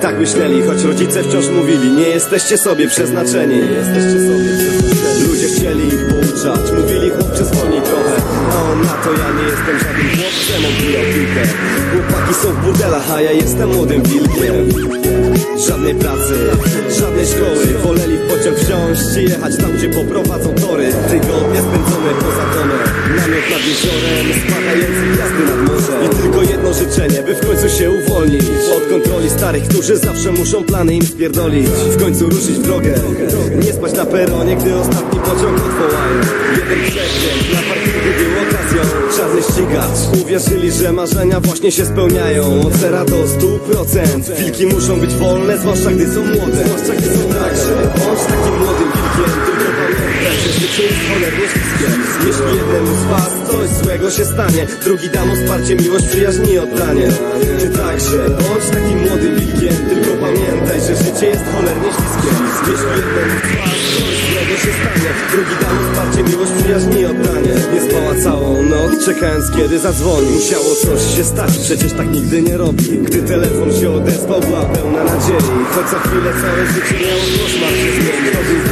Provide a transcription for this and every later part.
Tak myśleli, choć rodzice wciąż mówili Nie jesteście sobie przeznaczeni. Nie jesteście sobie przeznaczeni. Ludzie chcieli ich pouczać Mówili chłopcze zwolnij trochę. On na to ja nie jestem żadnym chłopcem Odbijał piłkę. Chłopaki są w burdelach, a ja jestem młodym wilkiem. Żadnej pracy, żadnej szkoły. Woleli w pociąg wsiąść i jechać tam, gdzie poprowadzą tory. Tygodnie spędzone poza domem. Namiot nad jeziorem, spadające gwiazdy nad morzem. I tylko jedno życzenie, by w końcu się starych, którzy zawsze muszą plany im spierdolić. W końcu ruszyć w drogę. Nie spać na peronie, gdy ostatni pociąg odwołają. Jeden przekręt na parkingu Czarny ścigacz Uwierzyli, że marzenia właśnie się spełniają. Od zera do stu procent. Wilki muszą być wolne, zwłaszcza gdy są młode. Zwłaszcza gdy są także Bądź takim młodym wilkiem Tylko pamiętaj, że cholernie śliskie Jeśli jednemu z was coś złego się stanie Drugi dam wsparcie, miłość, przyjaźń i oddanie Ty także Bądź takim młodym wilkiem Tylko pamiętaj, że życie jest cholernie śliskie Jeśli jednemu z was coś się stanie. Drugi dam wsparcie, miłość, przyjaźń i oddanie Nie spała całą noc, czekając kiedy zadzwoni. Musiało coś się stać, przecież tak nigdy nie robi. Gdy telefon się odezwał, była pełna nadziei. Choć za chwilę całe życie miało się zmienić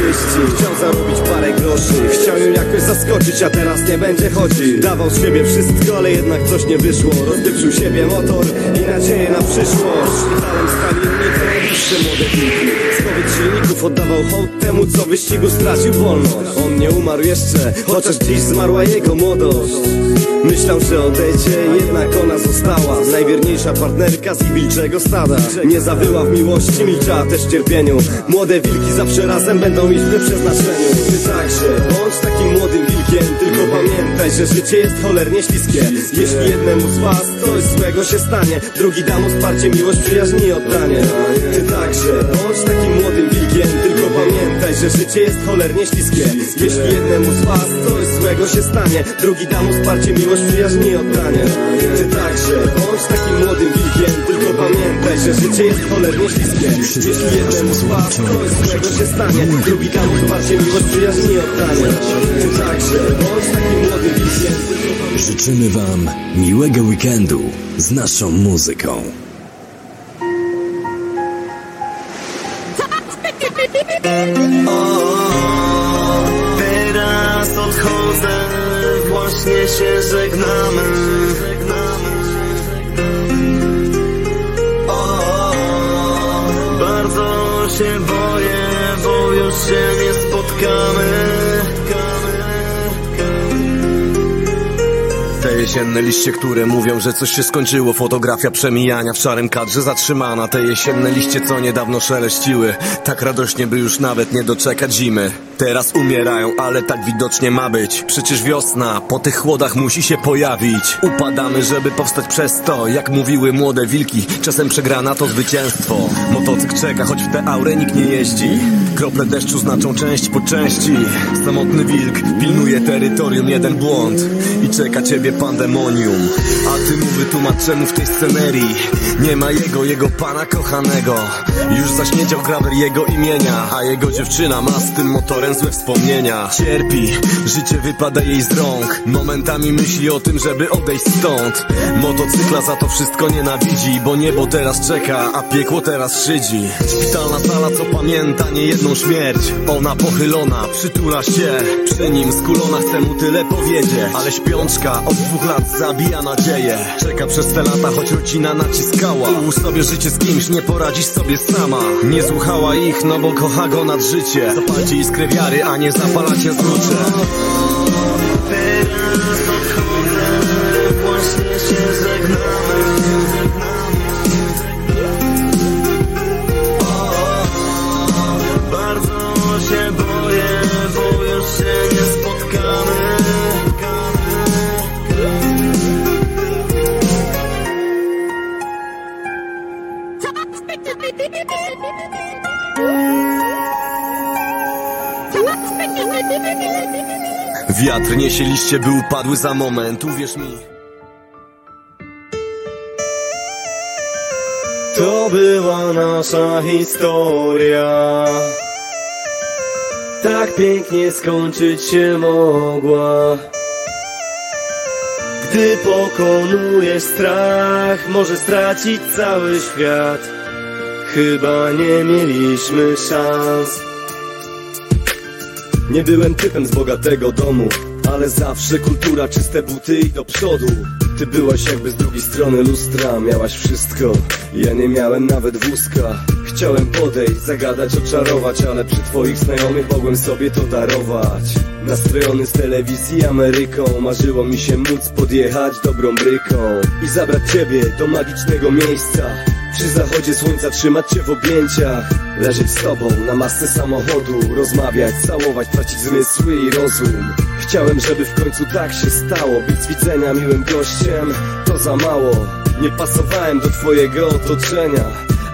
Chciał zarobić parę groszy. Chciał ją jakoś zaskoczyć, a teraz nie będzie chodził Dawał z siebie wszystko, ale jednak coś nie wyszło. Rozpieprzył siebie motor i nadzieję na przyszłość. Szpitalem stali inni najbliższe młode wilki. Spowiedź silników oddawał hołd temu, co w wyścigu stracił wolność. On nie umarł jeszcze, chociaż dziś zmarła jego młodość. Myślał, że odejdzie, jednak ona została. Najwierniejsza partnerka z wilczego stada. Nie zawyła w miłości, milczała też w cierpieniu. Młode wilki zawsze razem będą iść we przeznaczeniu Ty także, bądź takim młodym wilkiem Tylko pamiętaj, że życie jest cholernie śliskie. Jeśli jednemu z was coś złego się stanie Drugi da mu wsparcie, miłość, przyjaźń i oddanie. Ty także, bądź takim młodym wilkiem Tylko pamiętaj, że życie jest cholernie śliskie. Jeśli jednemu z was coś złego się stanie Drugi da mu wsparcie, miłość, przyjaźń i oddanie. Ty także, bądź takim młodym wilkiem Tylko pamiętaj, że życie jest cholernie śliskie. Jeśli jednemu z was coś złego się stanie Drugi da mu wsparcie, miłość, przyjaźń i oddanie. Ty także, Życzymy Wam miłego weekendu z naszą muzyką. Teraz odchodzę, właśnie się żegnamy. Jesienne liście, które mówią, że coś się skończyło. Fotografia przemijania w szarym kadrze zatrzymana. Te jesienne liście, co niedawno szeleściły. Tak radośnie, by już nawet nie doczekać zimy. Teraz umierają, ale tak widocznie ma być. Przecież wiosna po tych chłodach musi się pojawić. Upadamy, żeby powstać przez to. Jak mówiły młode wilki Czasem przegrana to zwycięstwo. Motocykl czeka, choć w tę aurę nikt nie jeździ Krople deszczu znaczą część po części. Samotny wilk pilnuje terytorium jeden błąd. I czeka ciebie pandemonium. A ty mu wytłumacz czemu w tej scenerii? Nie ma jego, jego pana kochanego. Już zaśniedział grawer jego imienia. A jego dziewczyna ma z tym motorem złe wspomnienia. Cierpi, życie wypada jej z rąk. Momentami myśli o tym, żeby odejść stąd. Motocykla za to wszystko nienawidzi Bo niebo teraz czeka, a piekło teraz szydzi. Szpitalna sala, co pamięta niejedną śmierć Ona pochylona, przytula się. Przy nim skulona, chce mu tyle powiedzieć. Ale śpiączka od dwóch lat zabija nadzieję. Czeka przez te lata, choć rodzina naciskała. Ułóż sobie życie z kimś, nie poradzisz sobie sama. Nie słuchała ich, no bo kocha go nad życie. Zapalcie iskrę wiary, a nie zapalacie zrucze właśnie się. Wiatr niesie liście, by upadły za moment, uwierz mi. To była nasza historia. Tak pięknie skończyć się mogła. Gdy pokonujesz strach Może stracić cały świat. Chyba nie mieliśmy szans Nie byłem typem z bogatego domu Ale zawsze kultura, czyste buty i do przodu. Ty byłaś jakby z drugiej strony lustra Miałaś wszystko, ja nie miałem nawet wózka. Chciałem podejść, zagadać, oczarować Ale przy twoich znajomych mogłem sobie to darować. Nastrojony z telewizji Ameryką Marzyło mi się móc podjechać dobrą bryką I zabrać ciebie do magicznego miejsca. Przy zachodzie słońca trzymać cię w objęciach Leżeć z tobą na masce samochodu Rozmawiać, całować, tracić zmysły i rozum. Chciałem, żeby w końcu tak się stało Być z widzenia miłym gościem, to za mało Nie pasowałem do twojego otoczenia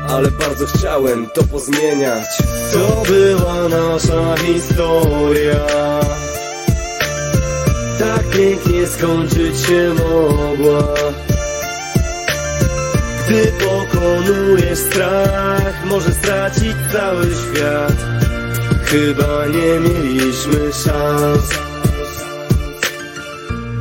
Ale bardzo chciałem to pozmieniać. To była nasza historia. Tak pięknie skończyć się mogła. Gdy pokonujesz strach Może stracić cały świat. Chyba nie mieliśmy szans.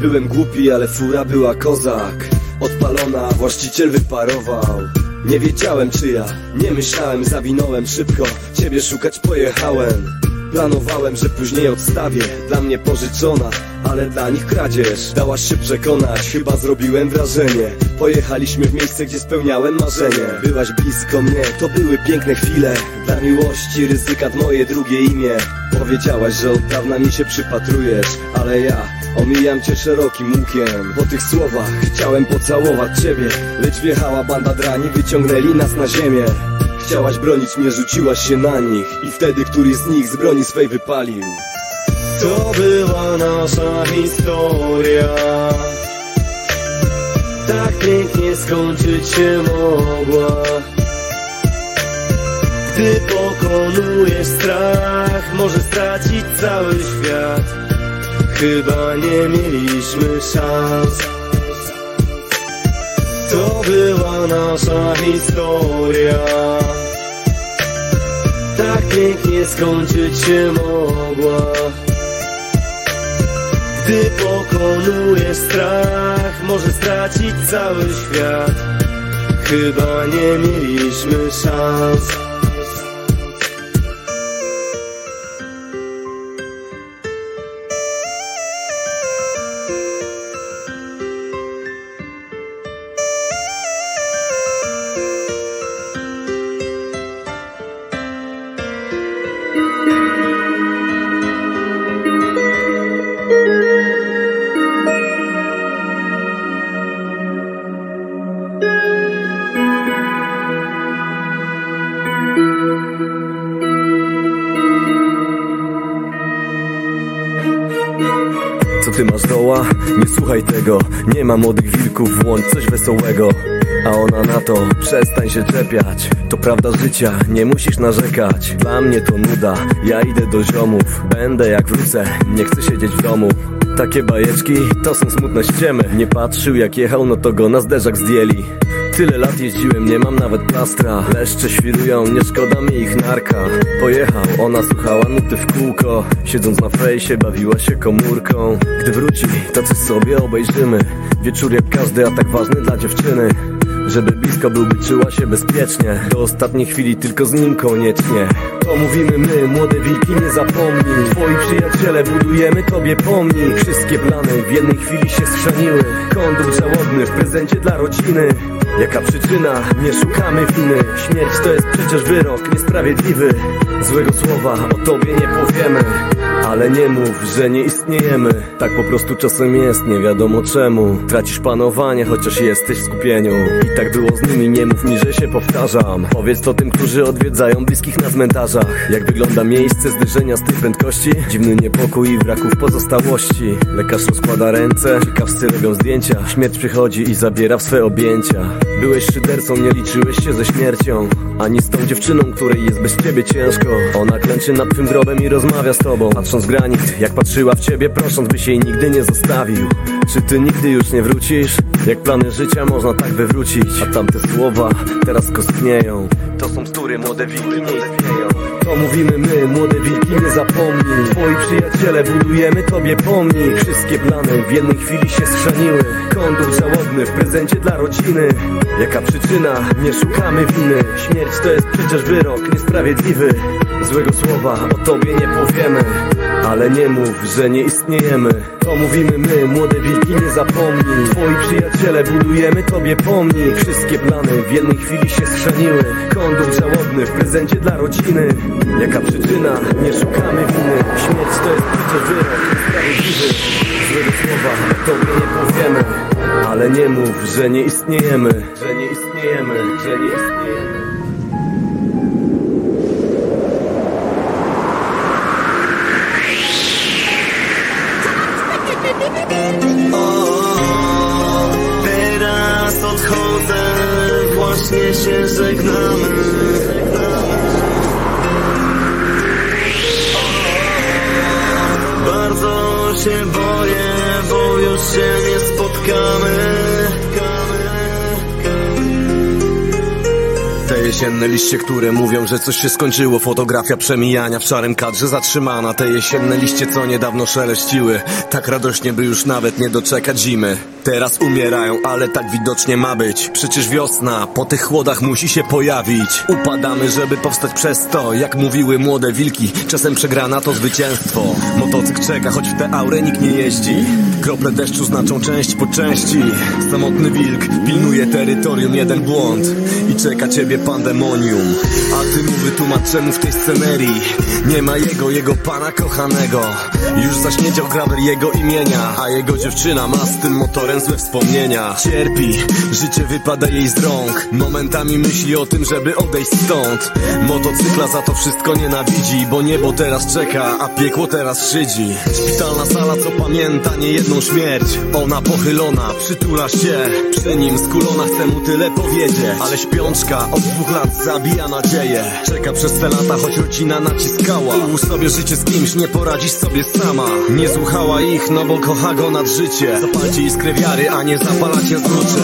Byłem głupi, ale fura była kozak. Odpalona, właściciel wyparował. Nie wiedziałem czyja, nie myślałem, zawinąłem szybko. Ciebie szukać pojechałem Planowałem, że później odstawię. Dla mnie pożyczona, ale dla nich kradzież. Dałaś się przekonać, chyba zrobiłem wrażenie. Pojechaliśmy w miejsce, gdzie spełniałem marzenie. Byłaś blisko mnie, to były piękne chwile. Dla miłości ryzykat moje drugie imię. Powiedziałaś, że od dawna mi się przypatrujesz Ale ja omijam cię szerokim łukiem. Po tych słowach chciałem pocałować ciebie Lecz wjechała banda drani, wyciągnęli nas na ziemię Chciałaś bronić mnie, rzuciłaś się na nich I wtedy któryś z nich z broni swej wypalił. To była nasza historia. Tak pięknie skończyć się mogła. Gdy pokonujesz strach Może stracić cały świat. Chyba nie mieliśmy szans. To była nasza historia Tak pięknie skończyć się mogła Gdy pokonujesz strach Może stracić cały świat. Chyba nie mieliśmy szans Nie słuchaj tego Nie ma młodych wilków, włącz coś wesołego. A ona na to, przestań się czepiać. To prawda życia, nie musisz narzekać. Dla mnie to nuda, ja idę do ziomów. Będę jak wrócę, nie chcę siedzieć w domu. Takie bajeczki to są smutne ściemy. Nie patrzył jak jechał, no to go na zderzak zdjęli Tyle lat jeździłem, nie mam nawet plastra Leszcze świrują, nie szkoda mi ich narka. Pojechał, ona słuchała nuty w kółko. Siedząc na fejsie, bawiła się komórką. Gdy wróci, to coś sobie obejrzymy. Wieczór jak każdy, a tak ważny dla dziewczyny. Żeby blisko był, by czuła się bezpiecznie. Do ostatniej chwili tylko z nim koniecznie To mówimy my, młode wilki, nie zapomnij. Twoi przyjaciele, budujemy tobie pomnik. Wszystkie plany w jednej chwili się schrzaniły. Kondom żałobny w prezencie dla rodziny Jaka przyczyna? Nie szukamy winy. Śmierć to jest przecież wyrok niesprawiedliwy. Złego słowa o tobie nie powiemy. Ale nie mów, że nie istniejemy. Tak po prostu czasem jest, nie wiadomo czemu. Tracisz panowanie, chociaż jesteś w skupieniu. I tak było z nimi, nie mów mi, że się powtarzam. Powiedz to tym, którzy odwiedzają bliskich na cmentarzach. Jak wygląda miejsce zderzenia z tej prędkości? Dziwny niepokój i wraków pozostałości. Lekarz rozkłada ręce, ciekawscy robią zdjęcia. Śmierć przychodzi i zabiera w swe objęcia. Byłeś szydercą, nie liczyłeś się ze śmiercią. Ani z tą dziewczyną, której jest bez ciebie ciężko. Ona klęczy nad twym grobem i rozmawia z tobą. Patrząc w granit, jak patrzyła w ciebie Prosząc, byś jej nigdy nie zostawił. Czy ty nigdy już nie wrócisz? Jak plany życia można tak wywrócić? A tamte słowa teraz kostnieją To są bzdury, młode wilki To mówimy my, młode wilki, nie zapomnij. Twoi przyjaciele, budujemy tobie pomnik. Wszystkie plany w jednej chwili się schrzaniły Kondor żałobny w prezencie dla rodziny. Jaka przyczyna? Nie szukamy winy. Śmierć to jest przecież wyrok niesprawiedliwy. Złego słowa o tobie nie powiemy ale nie mów, że nie istniejemy. To mówimy my, młode wilki, nie zapomnij. Twoi przyjaciele, budujemy tobie pomnik. Wszystkie plany w jednej chwili się schrzaniły Kondor żałobny w prezencie dla rodziny. Jaka przyczyna? Nie szukamy winy. Śmierć to jest przecież wyrok. Niesprawiedliwy Złego słowa tobie nie powiemy. Ale nie mów, że nie istniejemy. Że nie istniejemy, że nie istniejemy Teraz odchodzę, właśnie się żegnamy. Bardzo się boję, bo już się nie spotkamy jesienne liście, które mówią, że coś się skończyło. Fotografia przemijania w szarym kadrze zatrzymana. Te jesienne liście, co niedawno szeleściły Tak radośnie, by już nawet nie doczekać zimy Teraz umierają, ale tak widocznie ma być. Przecież wiosna po tych chłodach musi się pojawić. Upadamy, żeby powstać przez to. Jak mówiły młode wilki Czasem przegrana to zwycięstwo. Motocykl czeka, choć w tę aurę nikt nie jeździ. Krople deszczu znaczą część po części. Samotny wilk pilnuje terytorium jeden błąd. I czeka ciebie pandemonium. A ty mu wytłumacz czemu w tej scenerii. Nie ma jego, jego pana kochanego. Już zaśniedział grawer jego imienia A jego dziewczyna ma z tym motorem złe wspomnienia. Cierpi, życie wypada jej z rąk. Momentami myśli o tym, żeby odejść stąd. Motocykla za to wszystko nienawidzi Bo niebo teraz czeka, a piekło teraz szydzi. Szpitalna sala, co pamięta niejedną śmierć. Ona pochylona, przytula się. Przy nim skulona, chce mu tyle powiedzieć. Ale śpiączka od dwóch lat zabija nadzieję. Czeka przez te lata, choć rodzina naciskała. Ułóż sobie życie z kimś, nie poradzisz sobie sama. Nie słuchała ich, no bo kocha go nad życie. Zapalcie iskrę wiary, a nie zapalacie zrucze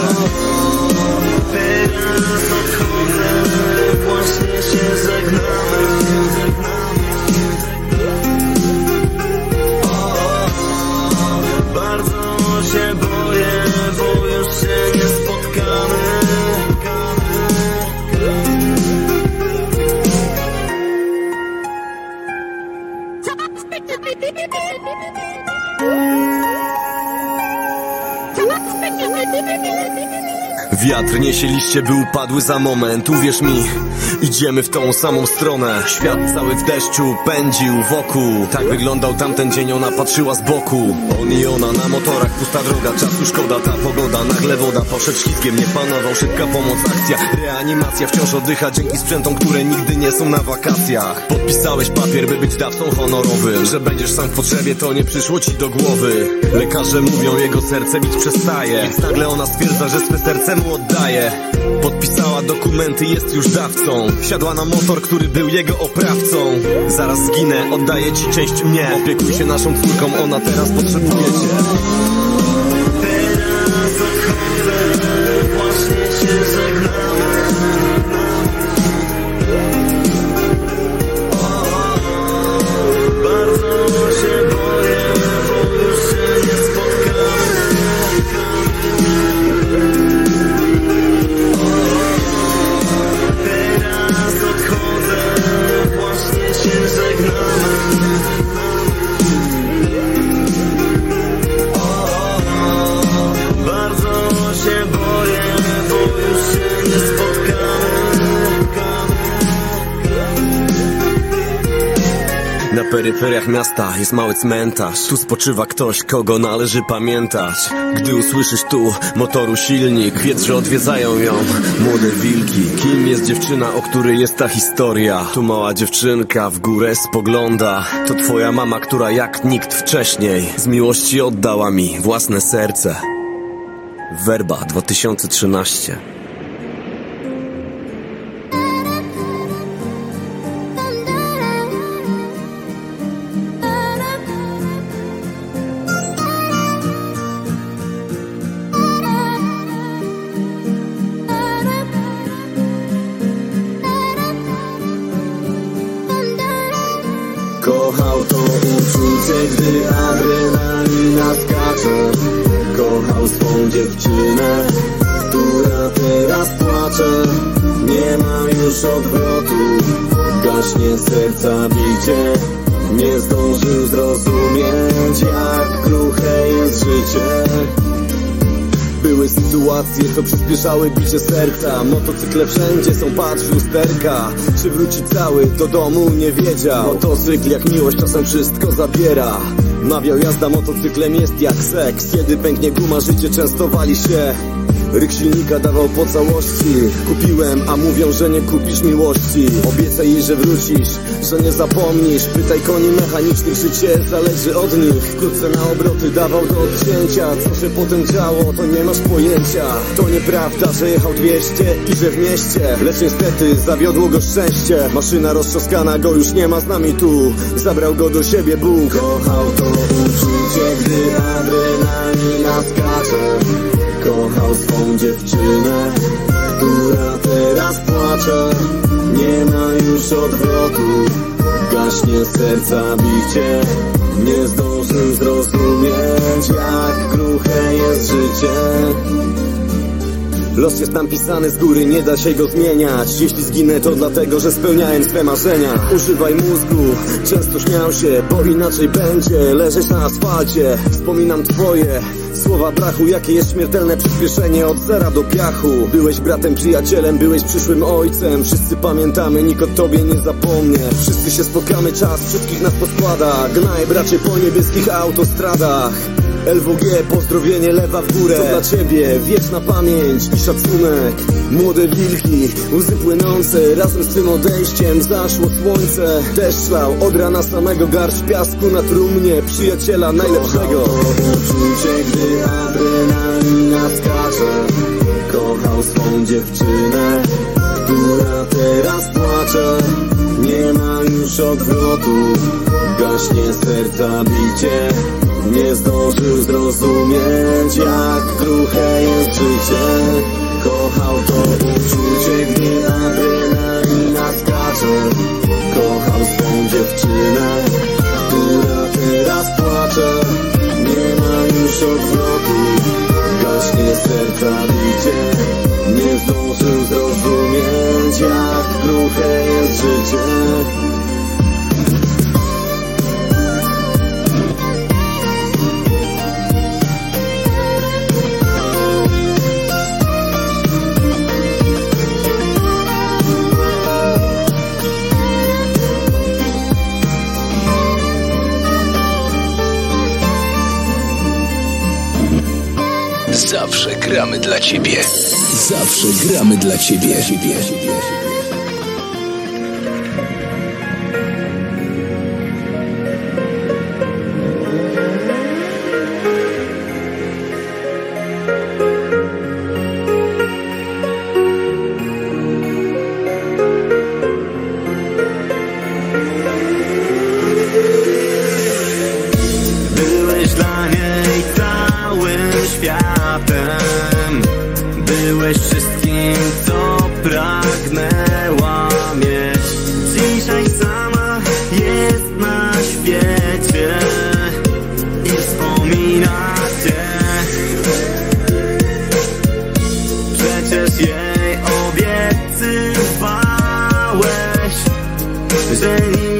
Wiatr niesie liście, by upadły za moment. Uwierz mi, idziemy w tą samą stronę. Świat cały w deszczu pędził wokół. Tak wyglądał tamten dzień, ona patrzyła z boku. On i ona na motorach, pusta droga Czasu szkoda, ta pogoda, nagle woda Poszedł ślizgiem, nie panował, szybka pomoc, akcja. Reanimacja wciąż oddycha dzięki sprzętom, które nigdy nie są na wakacjach. Podpisałeś papier, by być dawcą honorowym. Że będziesz sam w potrzebie, to nie przyszło ci do głowy. Lekarze mówią, jego serce bić przestaje. Więc nagle ona stwierdza, że swe serce mu oddaje Podpisała dokumenty, jest już dawcą. Wsiadła na motor, który był jego oprawcą. Zaraz zginę, oddaję ci część mnie. Opiekuj się naszą córką, ona teraz potrzebuje cię peryferiach miasta jest mały cmentarz. Tu spoczywa ktoś, kogo należy pamiętać. Gdy usłyszysz tu motoru silnik Wiedz, że odwiedzają ją. Młode wilki Kim jest dziewczyna, o której jest ta historia? Tu mała dziewczynka w górę spogląda. To twoja mama, która jak nikt wcześniej Z miłości oddała mi własne serce. Werba 2013 Nie zdążył zrozumieć, jak kruche jest życie. Były sytuacje, co przyspieszały bicie serca. Motocykle wszędzie są, patrz lusterka. Czy wróci cały do domu nie wiedział. Motocykl jak miłość czasem wszystko zabiera. Mawiał jazda motocyklem jest jak seks. Kiedy pęknie guma życie często wali się Ryk silnika dawał po całości. Kupiłem, a mówią, że nie kupisz miłości. Obiecaj jej, że wrócisz, że nie zapomnisz. Pytaj koni mechanicznych, życie zależy od nich. Wkrótce na obroty dawał do odcięcia. Co się potem działo, to nie masz pojęcia. To nieprawda, że jechał 200 i że w mieście. Lecz niestety zawiodło go szczęście. Maszyna roztrzaskana, go już nie ma z nami tu. Zabrał go do siebie Bóg. Kochał to uczucie, gdy adrenalina skacze Kochał swą dziewczynę, która teraz płacze. Nie ma już odwrotu, gaśnie serca bicie. Nie zdążył zrozumieć, jak kruche jest życie Los jest nam pisany z góry, nie da się go zmieniać. Jeśli zginę to dlatego, że spełniałem swe marzenia. Używaj mózgu, często śmiał się Bo inaczej będzie. Leżeć na asfalcie Wspominam twoje słowa brachu. Jakie jest śmiertelne przyspieszenie od zera do piachu. Byłeś bratem, przyjacielem, byłeś przyszłym ojcem. Wszyscy pamiętamy, nikt o tobie nie zapomnie. Wszyscy się spotkamy, czas wszystkich nas poskłada Gnaj bracie po niebieskich autostradach LWG, pozdrowienie lewa w górę. To dla ciebie, wieczna pamięć i szacunek. Młode wilki, łzy płynące. Razem z tym odejściem zaszło słońce. Deszcz lał od rana samego garść piasku na trumnie Przyjaciela najlepszego. Kochał uczucie, gdy adrenalina skacze. Kochał swą dziewczynę, która teraz płacze. Nie ma już odwrotu, gaśnie serca bicie nie zdążył zrozumieć, jak kruche jest życie. Kochał to uczucie, gdy adrenalina skacze. Kochał swą dziewczynę, która teraz płacze. Nie ma już odwrotu, gaśnie serca bicie Nie zdążył zrozumieć, jak kruche jest życie Zawsze gramy dla ciebie. Zawsze gramy dla ciebie. Byłeś że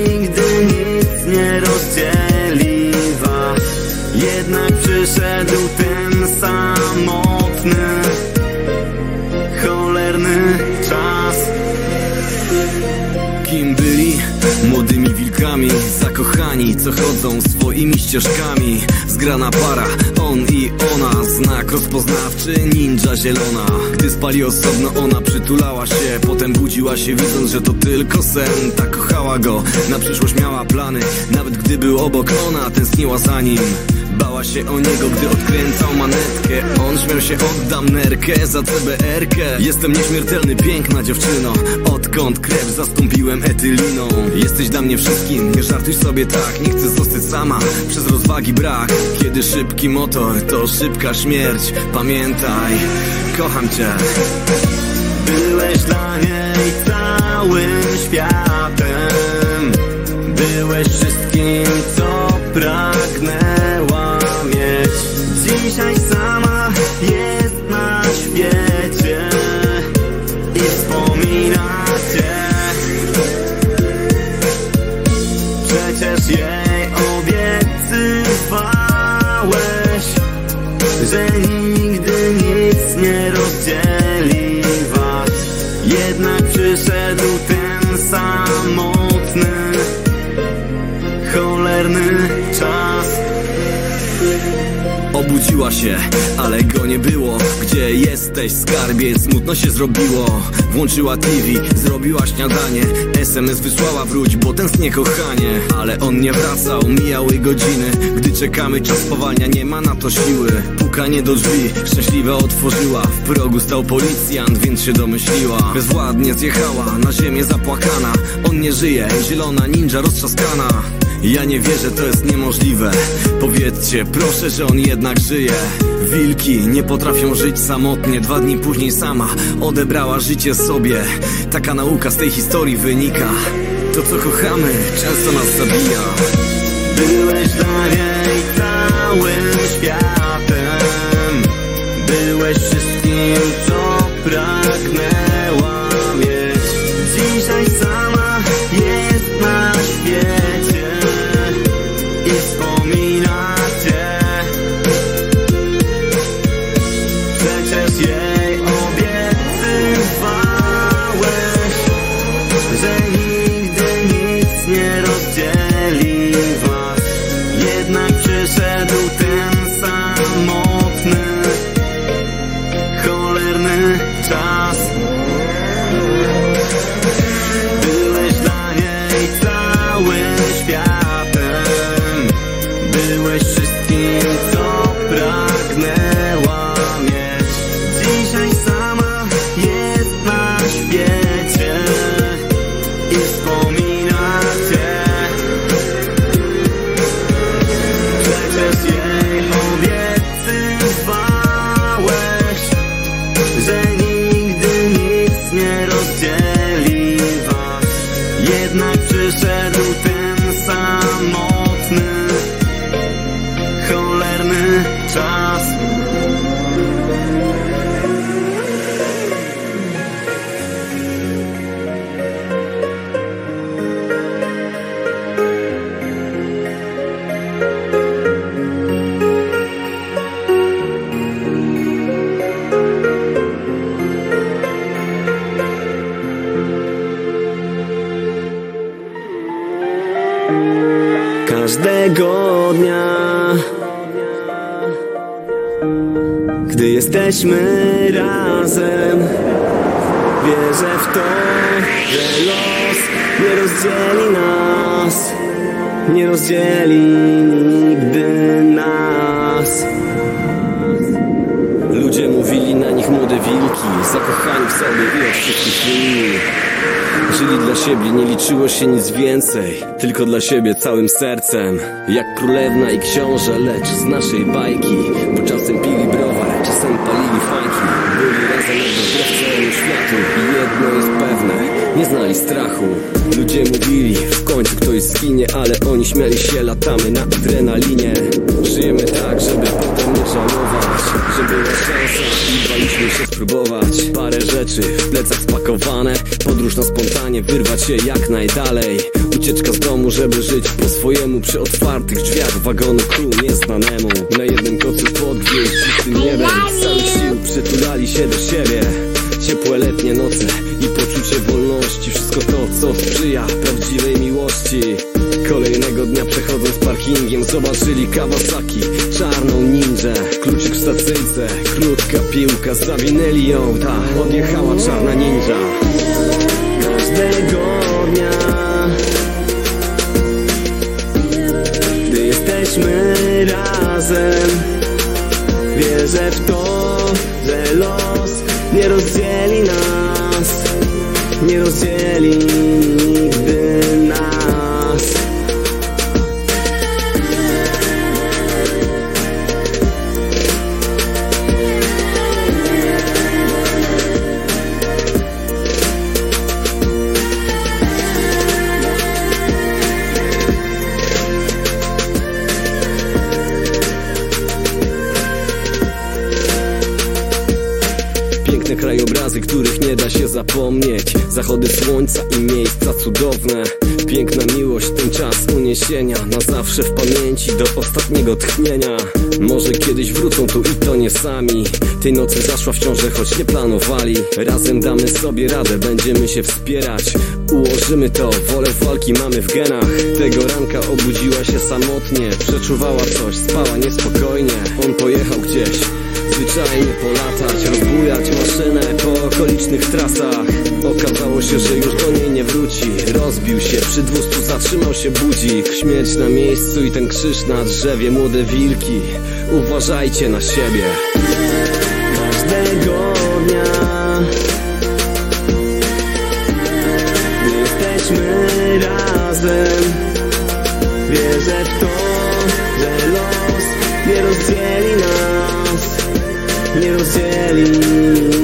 nigdy nic nie rozdzieli was Jednak przyszedł ten samotny, cholerny czas Kim byli? Młodymi wilkami, zakochani kochani, co chodzą swoimi ścieżkami. Zgrana para, on i ona Znak rozpoznawczy, ninja zielona. Gdy spali osobno, ona przytulała się Potem budziła się widząc, że to tylko sen. Tak kochała go, na przyszłość miała plany Nawet gdy był obok, ona tęskniła za nim Bała się o niego, gdy odkręcał manetkę. On śmiał się, oddam nerkę za CBR-kę Jestem nieśmiertelny, piękna dziewczyno. Odkąd krew zastąpiłem etyliną. Jesteś dla mnie wszystkim, nie żartuj sobie tak. Nie chcę zostać sama, przez rozwagi brak. Kiedy szybki motor, to szybka śmierć. Pamiętaj, kocham cię. Byłeś dla niej całym światem. Byłeś wszystkim, co pragnęła Obudziła się, ale go nie było. Gdzie jesteś skarbie? Smutno się zrobiło. Włączyła TV, zrobiła śniadanie. SMS wysłała wróć, bo tęsknię kochanie. Ale on nie wracał, mijały godziny. Gdy czekamy, czas spowalnia, nie ma na to siły. Pukanie do drzwi, szczęśliwa otworzyła. W progu stał policjant, więc się domyśliła. Bezładnie zjechała, na ziemię zapłakana. On nie żyje, zielona ninja roztrzaskana ja nie wierzę, to jest niemożliwe. Powiedzcie, proszę, że on jednak żyje. Wilki nie potrafią żyć samotnie. Dwa dni później sama odebrała życie sobie. Taka nauka z tej historii wynika. To co kochamy często nas zabija. Byłeś dla niej całym światem. Byłeś wszystkim, co pragnęła czas jesteśmy razem. Wierzę w to, że los nie rozdzieli nas. Nie rozdzieli nigdy nas. Ludzie mówili na nich młode wilki Zakochani w sobie i od wszystkich inni Żyli dla siebie, nie liczyło się nic więcej Tylko dla siebie całym sercem. Jak królewna i książę, lecz z naszej bajki czasem palili fajki. Byli razem jakby wbrew całemu światu I jedno jest pewne, nie znali strachu. Ludzie mówili, w końcu ktoś zginie Ale oni śmiali się, latamy na adrenalinie. Żyjemy tak, żeby potem nie żałować Że była szansa i baliśmy się spróbować. Parę rzeczy w plecach spakowane Podróż na spontanie, wyrwać się jak najdalej Ucieczka z domu, żeby żyć po swojemu. Przy otwartych drzwiach wagonu ku nieznanemu. Na jednym kocu pod gwiazdczystym niebem Z całych sił przytulali się do siebie. Ciepłe letnie noce i poczucie wolności. Wszystko to, co sprzyja prawdziwej miłości. Kolejnego dnia przechodzę Kawasaki, czarną ninja. Kluczyk w stacyjce, krótka piłka Zawinęli ją, ta odjechała czarna ninja. Każdego dnia jesteśmy razem. Wierzę w to, że los nie rozdzieli nas Nie rozdzieli nigdy zapomnieć. Zachody słońca i miejsca cudowne. Piękna miłość, ten czas uniesienia Na zawsze w pamięci do ostatniego tchnienia. Może kiedyś wrócą tu i to nie sami. Tej nocy zaszła w ciąży, choć nie planowali. Razem damy sobie radę, będziemy się wspierać. Ułożymy to, wolę walki mamy w genach. Tego ranka obudziła się samotnie. Przeczuwała coś, spała niespokojnie. On pojechał gdzieś Zwyczajnie polatać, rozbujać maszynę po okolicznych trasach. Okazało się, że już do niej nie wróci. Rozbił się, przy dwustu zatrzymał się budzik. Śmierć na miejscu i ten krzyż na drzewie Młode wilki, uważajcie na siebie rozdzieli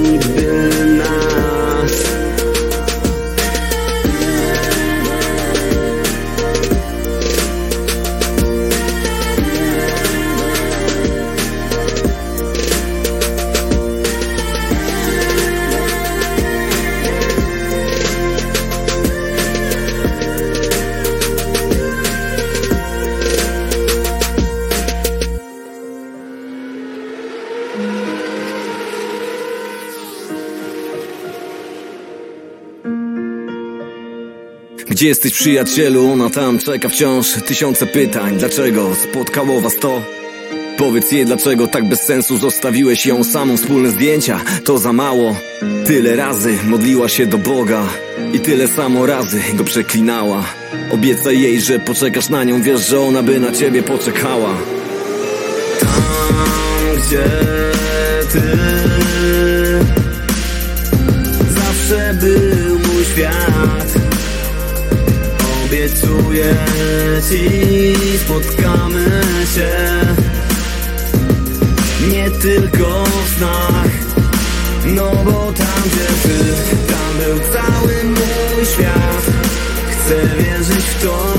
Gdzie jesteś przyjacielu? Ona tam czeka wciąż Tysiące pytań, dlaczego spotkało was to? Powiedz jej dlaczego tak bez sensu zostawiłeś ją samą? Wspólne zdjęcia to za mało. Tyle razy modliła się do Boga I tyle samo razy go przeklinała. Obiecaj jej, że poczekasz na nią. Wiesz, że ona by na ciebie poczekała. Tam, gdzie ty Zawsze był mój świat Obiecuję ci, spotkamy się. Nie tylko w snach No bo tam gdzie ty, tam był cały mój świat. Chcę wierzyć w to,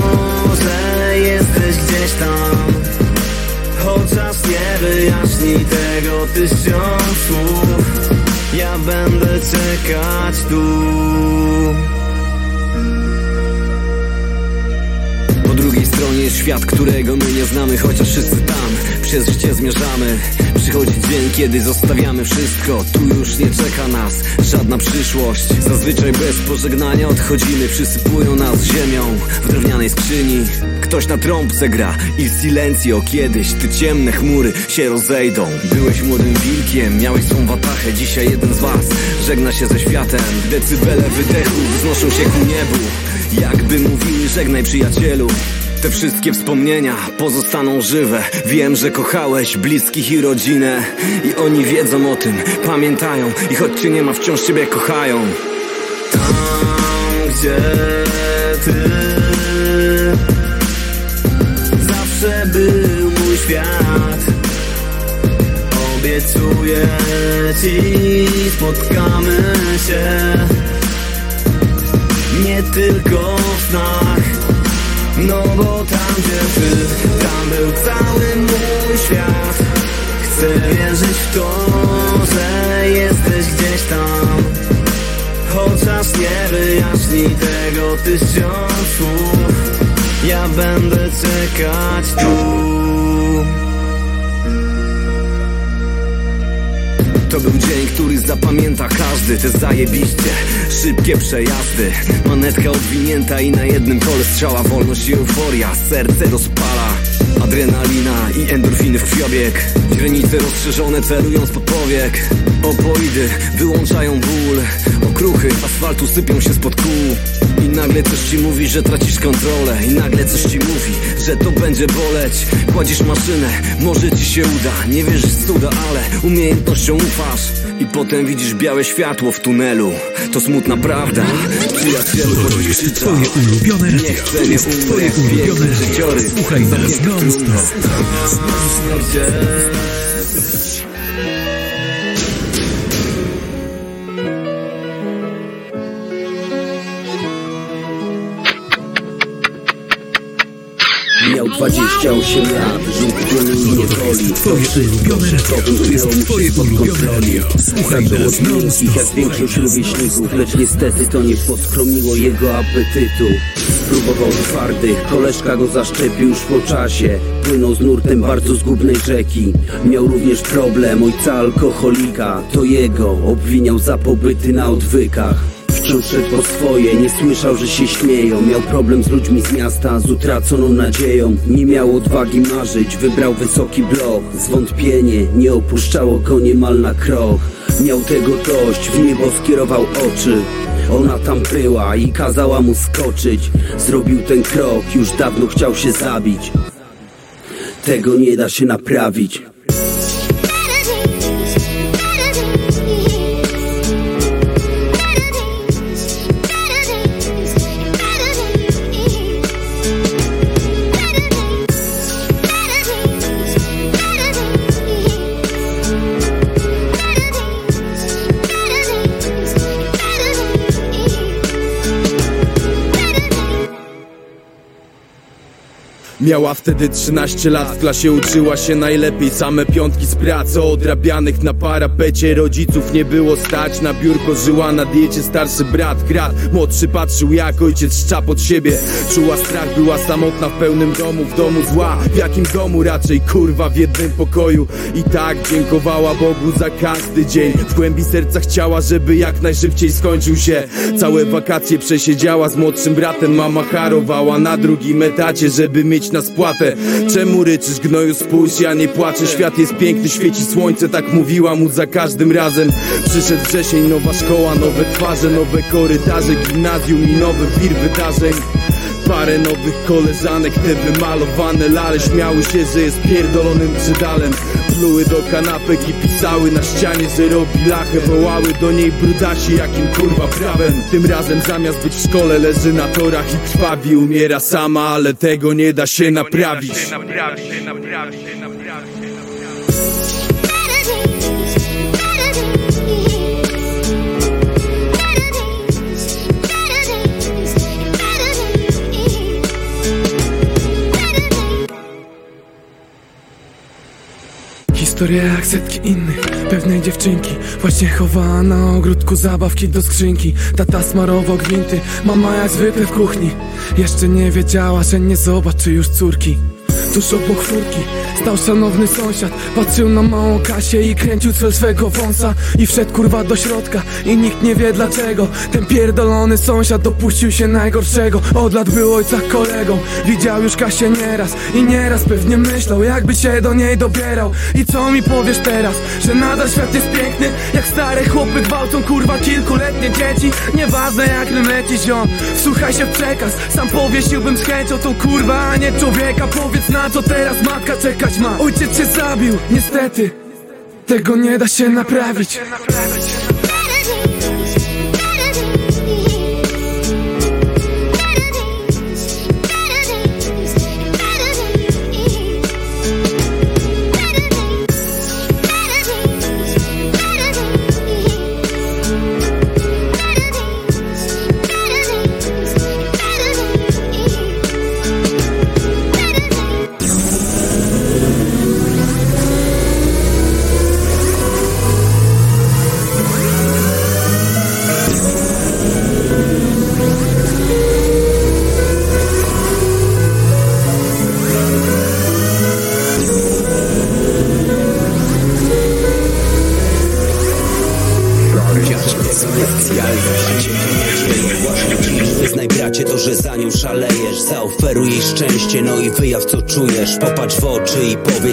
że jesteś gdzieś tam. Chociaż nie wyjaśni tego tysiąc słów świat, którego my nie znamy Chociaż wszyscy tam przez życie zmierzamy. Przychodzi dzień, kiedy zostawiamy wszystko. Tu już nie czeka nas żadna przyszłość. Zazwyczaj bez pożegnania odchodzimy. Przysypują nas ziemią w drewnianej skrzyni. Ktoś na trąbce gra i silencio Kiedyś te ciemne chmury się rozejdą. Byłeś młodym wilkiem, miałeś swą watachę. Dzisiaj jeden z was żegna się ze światem. Decybele wydechu wznoszą się ku niebu. Jakby mówiły żegnaj przyjacielu te wszystkie wspomnienia pozostaną żywe. Wiem, że kochałeś bliskich i rodzinę. I oni wiedzą o tym, pamiętają. I choć cię nie ma, wciąż ciebie kochają. Tam, gdzie ty Zawsze był mój świat Obiecuję ci, spotkamy się. Nie tylko w snach no bo tam gdzie ty, tam był cały mój świat. Chcę wierzyć w to, że jesteś gdzieś tam. Chociaż nie wyjaśni tego tysiąc słów Ja będę czekać tu był dzień, który zapamięta każdy Te zajebiście szybkie przejazdy. Manetka odwinięta i na jednym pole strzała. Wolność i euforia, serce rozpala. Adrenalina i endorfiny w krwiobieg. Źrenice rozszerzone celując pod powiek. Opoidy wyłączają ból. Okruchy asfaltu sypią się spod kół nagle coś ci mówi, że tracisz kontrolę I nagle coś ci mówi, że to będzie boleć. Kładzisz maszynę, może ci się uda. Nie wierzysz w cuda, ale umiejętnością ufasz. I potem widzisz białe światło w tunelu. To smutna prawda. Przyjacielu, To choć jest krzyczał. twoje ulubione Nie chcę, To nie jest twoje umrę ulubione radio. życiorys Słuchaj nas Zamknięty w 28 lat, żył w wielu niewoli Twoje ulubione radio. To jest twoje ulubione radio. Słuchaj nas non-stop. jak większość rówieśników Lecz niestety to nie poskromiło jego apetytu. Spróbował twardych, koleżka go zaszczepił już po czasie. Płynął z nurtem bardzo zgubnej rzeki. Miał również problem ojca alkoholika. To jego obwiniał za pobyty na odwykach Wciąż szedł po swoje, nie słyszał, że się śmieją. Miał problem z ludźmi z miasta, z utraconą nadzieją. Nie miał odwagi marzyć, wybrał wysoki blok. Zwątpienie nie opuszczało go niemal na krok. Miał tego dość, w niebo skierował oczy. Ona tam była i kazała mu skoczyć. Zrobił ten krok, już dawno chciał się zabić. Tego nie da się naprawić Miała wtedy 13 lat, w klasie uczyła się najlepiej. Same piątki z pracy odrabianych na parapecie. Rodziców nie było stać, na biurko żyła na diecie. Starszy brat, grat, młodszy patrzył jak ojciec szcza pod siebie. Czuła strach, była samotna w pełnym domu, w domu zła. W jakim domu? Raczej, kurwa, w jednym pokoju. I tak dziękowała Bogu za każdy dzień. W głębi serca chciała, żeby jak najszybciej skończył się. Całe wakacje przesiedziała z młodszym bratem. Mama harowała na drugim etacie, żeby mieć na spłatę. Czemu ryczysz gnoju spójrz, ja nie płaczę. Świat jest piękny, świeci słońce, tak mówiła mu za każdym razem. Przyszedł wrzesień, nowa szkoła, nowe twarze, nowe korytarze Gimnazjum i nowy wir wydarzeń. Parę nowych koleżanek, te wymalowane lale Śmiały się, że jest pierdolonym brzydalem Pluły do kanapek i pisały na ścianie, że robi lachę. Wołały do niej brudasi, jakim kurwa prawem. Tym razem zamiast być w szkole leży na torach i krwawi. Umiera sama, ale tego nie da się naprawić Historia jak setki innych Pewnej dziewczynki. Właśnie chowała na ogródku zabawki do skrzynki. Tata smarował gwinty Mama jak zwykle w kuchni. Jeszcze nie wiedziała, że nie zobaczy już córki Tuż obok furki Stał szanowny sąsiad. Patrzył na małą Kasię i kręcił cel swego wąsa. I wszedł kurwa do środka I nikt nie wie dlaczego. Ten pierdolony sąsiad dopuścił się najgorszego. Od lat był ojca kolegą. Widział już Kasię nieraz I nieraz pewnie myślał jakby się do niej dobierał. I co mi powiesz teraz? Że nadal świat jest piękny Jak stare chłopy gwałcą kurwa kilkuletnie dzieci. Nieważne jak leci ziom. Wsłuchaj się w przekaz Sam powiesiłbym z chęcią tą kurwa, a nie człowieka. Powiedz na co teraz matka czekać ma? Ojciec się zabił, niestety. Tego nie da się naprawić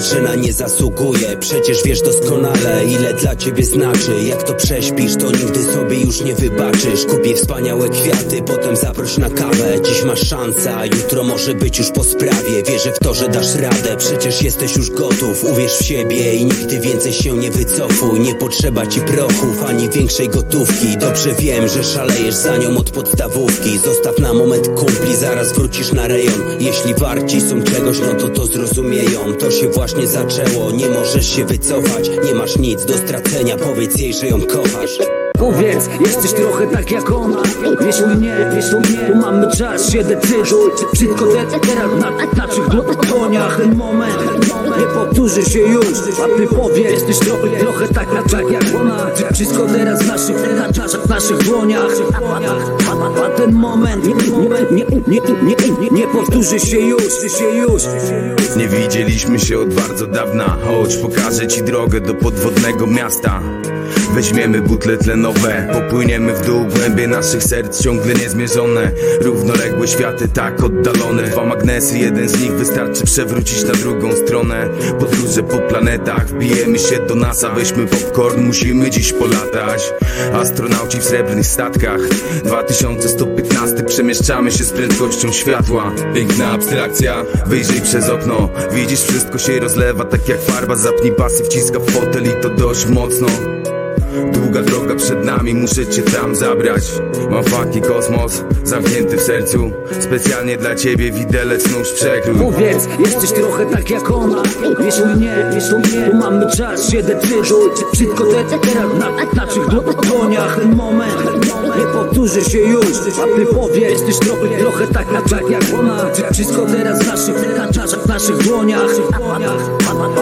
że na nie zasługuje. Przecież wiesz doskonale, ile dla ciebie znaczy. Jak to prześpisz, to nigdy sobie już nie wybaczysz. Kup jej wspaniałe kwiaty, potem zaproś na kawę. Dziś masz szansę, jutro może być już po sprawie. Wierzę w to, że dasz radę, przecież jesteś już gotów. Uwierz w siebie i nigdy więcej się nie wycofuj. Nie potrzeba ci prochów, ani większej gotówki. Dobrze wiem, że szalejesz za nią od podstawówki. Zostaw na moment kumpli, zaraz wrócisz na rejon. Jeśli warci są czegoś, no to to zrozumieją. To się właśnie zaczęło, nie możesz się wycofać. Nie masz nic do stracenia, powiedz jej, że ją kochasz. Powiedz, jesteś trochę tak jak ona. Wiesz u mnie, wiesz u mnie. Mamy czas, się decyduj. Wszystko te, teraz na naszych dłoniach. Ten moment. Nie powtórzy się już. A ty powiedz, jesteś trochę, trochę tak, tak jak ona. Wszystko teraz w naszych, w naszych dłoniach? A, ten moment nie, nie, nie, nie, nie powtórzy się już, się już Nie widzieliśmy się od bardzo dawna Chodź, pokażę ci drogę do podwodnego miasta. Weźmiemy butle tlenowe Popłyniemy w dół głębie naszych serc Ciągle niezmierzone. Równoległe światy tak oddalone. Dwa magnesy, jeden z nich wystarczy przewrócić na drugą stronę. Podróże po planetach Wbijemy się do NASA Weźmy popcorn, musimy dziś polatać. Astronauci w srebrnych statkach 2115 Przemieszczamy się z prędkością światła. Piękna abstrakcja Wyjrzyj przez okno Widzisz wszystko się rozlewa tak jak farba. Zapnij pasy, wciska w fotel i to dość mocno Długa droga przed nami, muszę cię tam zabrać. Mam faki kosmos, zamknięty w sercu. Specjalnie dla ciebie widelec nóż przekrój Powiedz, jesteś trochę tak jak ona. Wiesz u mnie, wiesz u mnie Tu mamy czas, się decyduj Wszystko te, teraz na naszych dłoniach. Ten moment nie powtórzy się już. A ty powiedz, jesteś trochę, trochę tak, tak jak ona. Wszystko teraz w naszych, w naszych dłoniach.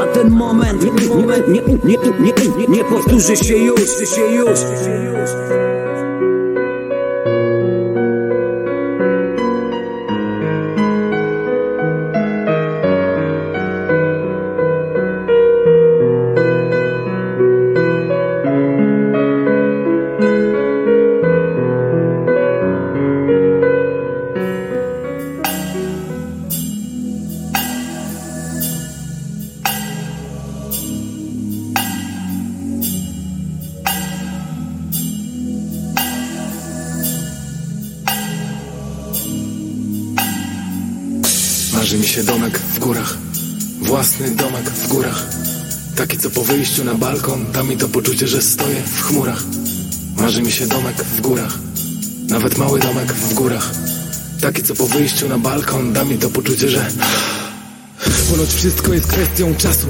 A, ten moment nie, nie, nie, nie, nie, nie powtórzy się już, się już. Wyjściu na balkon. Da mi to poczucie, że stoję w chmurach. Marzy mi się domek w górach. Nawet mały domek w górach. Taki co po wyjściu na balkon. Da mi to poczucie, że Ponoć wszystko jest kwestią czasu.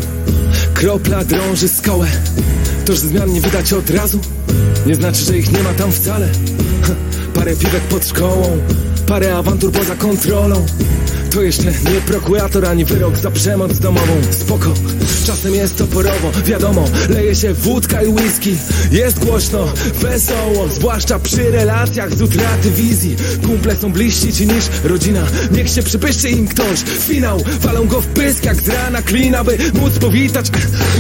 Kropla drąży skałę To, że zmian nie widać od razu. Nie znaczy, że ich nie ma tam wcale. Parę piwek pod szkołą. Parę awantur poza kontrolą to jeszcze nie prokurator ani wyrok za przemoc domową. Spoko, czasem jest toporowo Wiadomo, leje się wódka i whisky. Jest głośno, wesoło Zwłaszcza przy relacjach z utraty wizji. Kumple są bliżsi ci niż rodzina. Niech się przypyszczy im ktoś. Finał, walą go w pysk jak z rana klina By móc powitać.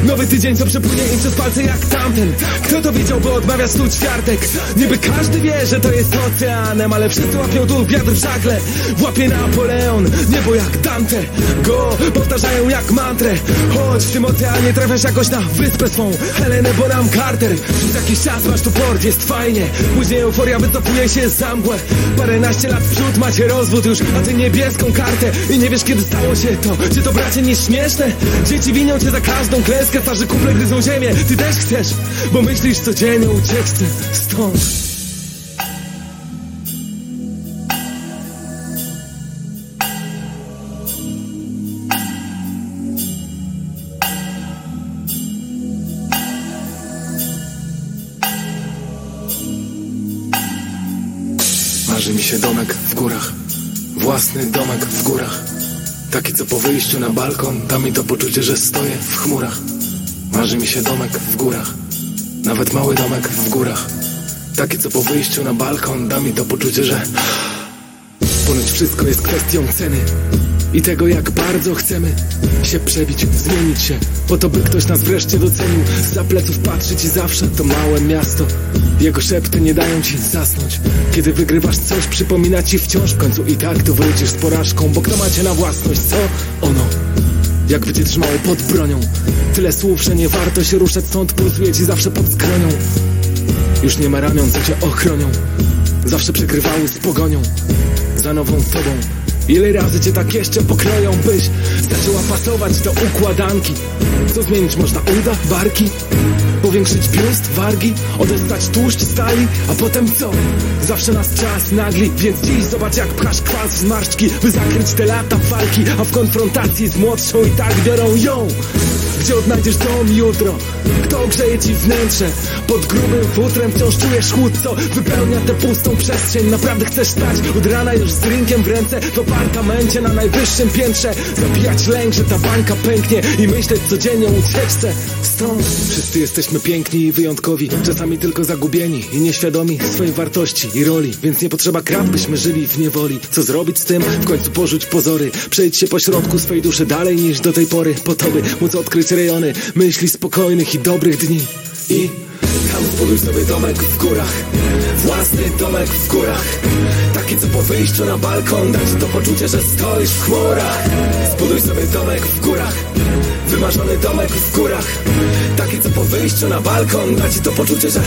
Nowy tydzień, co przepłynie im przez palce jak tamten. Kto to widział, bo odmawia stu ćwiartek Niby każdy wie, że to jest oceanem Ale wszyscy łapią tu wiatr w żagle. Włapie Napoleon Niebo jak Dante. Go powtarzają jak mantrę. Chodź w tym oceanie trafiasz jakoś na wyspę swą. Helenę Bonham Carter. Przez jakiś czas masz tu port, jest fajnie. Później euforia wycofuje się za mgłę Paręnaście lat w przód macie rozwód już. Ty niebieską kartę. I nie wiesz kiedy stało się to. Czy to bracie nieśmieszne? Dzieci winią cię za każdą klęskę Twarzy kumple gryzą ziemię. Ty też chcesz, bo myślisz codziennie ucieczce stąd Własny domek w górach. Taki co po wyjściu na balkon Da mi to poczucie, że stoję w chmurach. Marzy mi się domek w górach Nawet mały domek w górach. Taki co po wyjściu na balkon Da mi to poczucie, że Ponoć wszystko jest kwestią ceny i tego jak bardzo chcemy się przebić, zmienić się Po to by ktoś nas wreszcie docenił. Za pleców patrzy ci zawsze to małe miasto. Jego szepty nie dają ci zasnąć. Kiedy wygrywasz coś przypomina ci wciąż w końcu I tak tu wrócisz z porażką Bo kto macie na własność, co? Ono? Jak będzie trzymało pod bronią? Tyle słów, że nie warto się ruszać stąd Pulsuje ci zawsze pod skronią. Już nie ma ramion, co cię ochronią. Zawsze przegrywały z pogonią. Za nową tobą Ile razy cię tak jeszcze pokroją, byś zaczęła pasować do układanki Co zmienić można? Uda? Barki? Powiększyć biust? Wargi? Odestać tłuszcz stali? A potem co? Zawsze nas czas nagli Więc dziś zobacz jak pchasz kwas w zmarszczki By zakryć te lata walki A w konfrontacji z młodszą i tak biorą ją gdzie odnajdziesz dom jutro? Kto ogrzeje ci wnętrze? Pod grubym futrem wciąż czujesz chłód, co wypełnia tę pustą przestrzeń. Naprawdę chcesz stać od rana już z drinkiem w ręce W apartamencie na najwyższym piętrze. Zabijać lęk, że ta bańka pęknie I myśleć codziennie o ucieczce. Stąd wszyscy jesteśmy piękni i wyjątkowi Czasami tylko zagubieni i nieświadomi swojej wartości i roli. Więc nie potrzeba krab, byśmy żyli w niewoli. Co zrobić z tym? W końcu porzuć pozory. Przejdź się po środku swojej duszy dalej niż do tej pory Po to by móc odkryć rejony myśli spokojnych dobrych dni. I tam zbuduj sobie domek w górach. Własny domek w górach. Taki co po wyjściu na balkon Dać to poczucie, że stoisz w chmurach. Zbuduj sobie domek w górach. Wymarzony domek w górach. Taki co po wyjściu na balkon Da ci to poczucie, że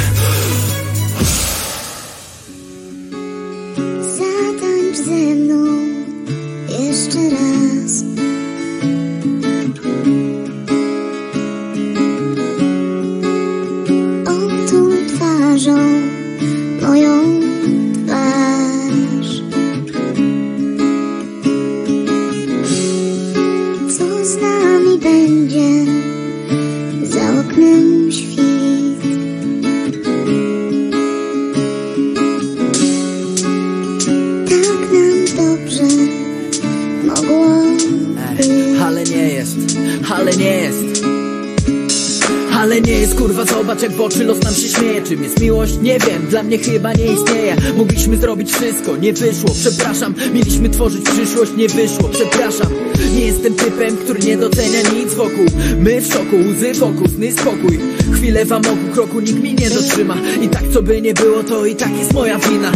mnie chyba nie istnieje. Mogliśmy zrobić wszystko, nie wyszło, przepraszam Mieliśmy tworzyć przyszłość, nie wyszło, przepraszam Nie jestem typem, który nie docenia nic wokół. My w szoku, łzy wokół, sny spokój. Chwilę w amoku, kroku nikt mi nie dotrzyma. I tak co by nie było, to i tak jest moja wina.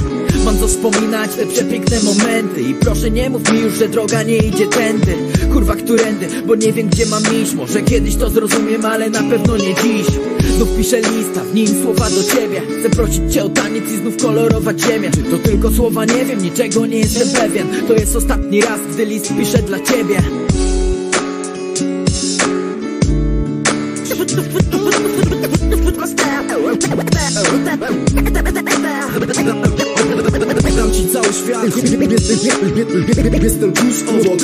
Mam co wspominać te przepiękne momenty. I proszę nie mów mi już, że droga nie idzie tędy. Kurwa, którędy, bo nie wiem gdzie mam iść. Może kiedyś to zrozumiem, ale na pewno nie dziś Znów piszę lista, w nim słowa do ciebie. Chcę prosić cię o taniec i znów kolorować ziemię. Czy to tylko słowa, nie wiem, niczego nie jestem pewien. To jest ostatni raz, gdy list piszę dla ciebie. Dam ci cały świat. Jestem tuż obok.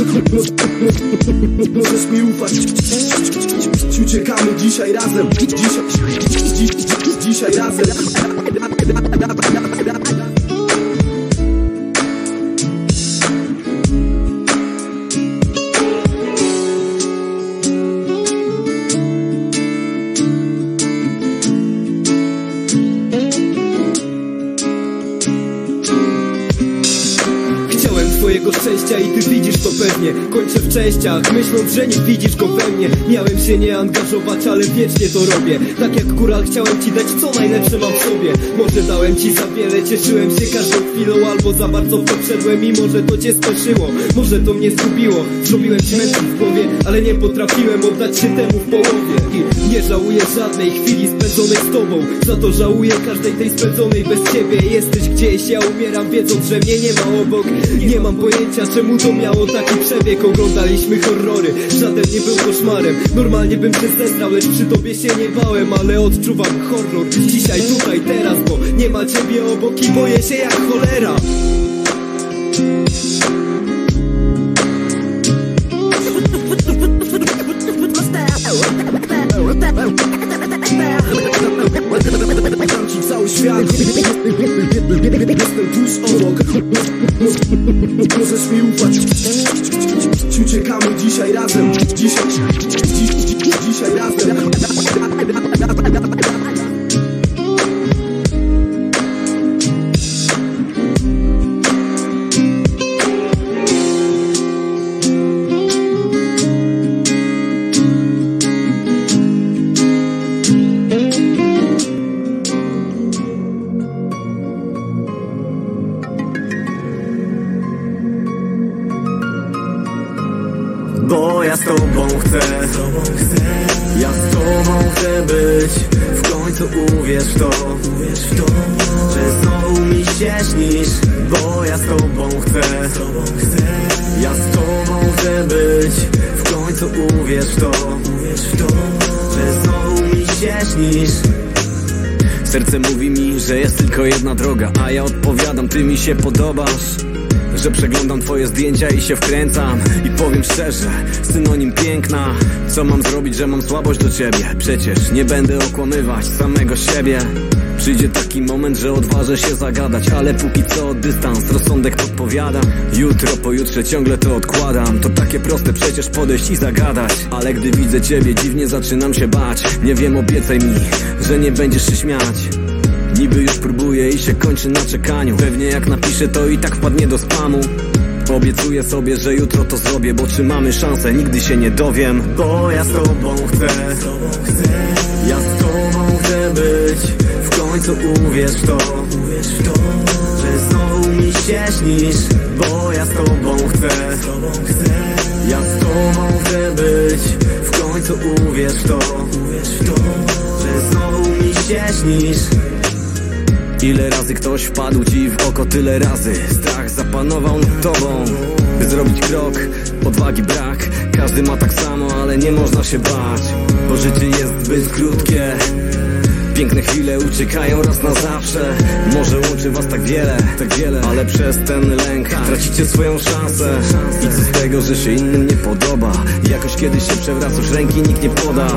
Możesz mi ufać Uciekamy dzisiaj razem dziś, dzisiaj razem Twojego szczęścia i ty widzisz to pewnie. Kończę w częściach, myśląc, że nie widzisz go we mnie. Miałem się nie angażować, ale wiecznie to robię. Tak jak góral chciałem ci dać co najlepsze mam w sobie. Może dałem ci za wiele, cieszyłem się każdą chwilą Albo za bardzo wszedłem i może to cię spieszyło Może to mnie zgubiło, zrobiłem ci w głowie Ale nie potrafiłem oddać się temu w połowie. I nie żałuję żadnej chwili spędzonej z tobą. Za to żałuję każdej tej spędzonej bez ciebie. Jesteś gdzieś, ja umieram wiedząc, że mnie nie ma obok. Nie mam pojęcia czemu to miało taki przebieg. Oglądaliśmy horrory, żaden nie był koszmarem. Normalnie bym się zestrał, lecz przy tobie się nie bałem Ale odczuwam horror. Dzisiaj, tutaj, teraz Bo nie ma ciebie obok i boję się jak cholera W końcu uwierz w to Że znowu mi się śnisz. Serce mówi mi, że jest tylko jedna droga A ja odpowiadam, ty mi się podobasz. Że przeglądam twoje zdjęcia i się wkręcam. I powiem szczerze, synonim piękna. Co mam zrobić, że mam słabość do ciebie? Przecież nie będę okłamywać samego siebie Przyjdzie taki moment, że odważę się zagadać Ale póki co dystans, rozsądek podpowiada. Jutro, pojutrze ciągle to odkładam. To takie proste przecież podejść i zagadać. Ale gdy widzę ciebie dziwnie zaczynam się bać. Nie wiem, obiecaj mi, że nie będziesz się śmiać. Niby już próbuję i się kończy na czekaniu. Pewnie jak napiszę to i tak wpadnie do spamu. Obiecuję sobie, że jutro to zrobię Bo czy mamy szansę, nigdy się nie dowiem. Bo ja z tobą chcę Ja z tobą chcę być W końcu uwierz w to Że znowu mi się śnisz Bo ja z tobą chcę. Ja z tobą chcę być W końcu uwierz w to Że znowu mi się śnisz. Ile razy ktoś wpadł ci w oko, tyle razy Strach zapanował nad tobą. By zrobić krok, odwagi brak Każdy ma tak samo, ale nie można się bać Bo życie jest zbyt krótkie Piękne chwile uciekają raz na zawsze. Może łączy was tak wiele, tak wiele. Ale przez ten lęk tracicie swoją szansę. I co z tego, że się innym nie podoba? Jakoś kiedyś się przewracasz, ręki nikt nie poda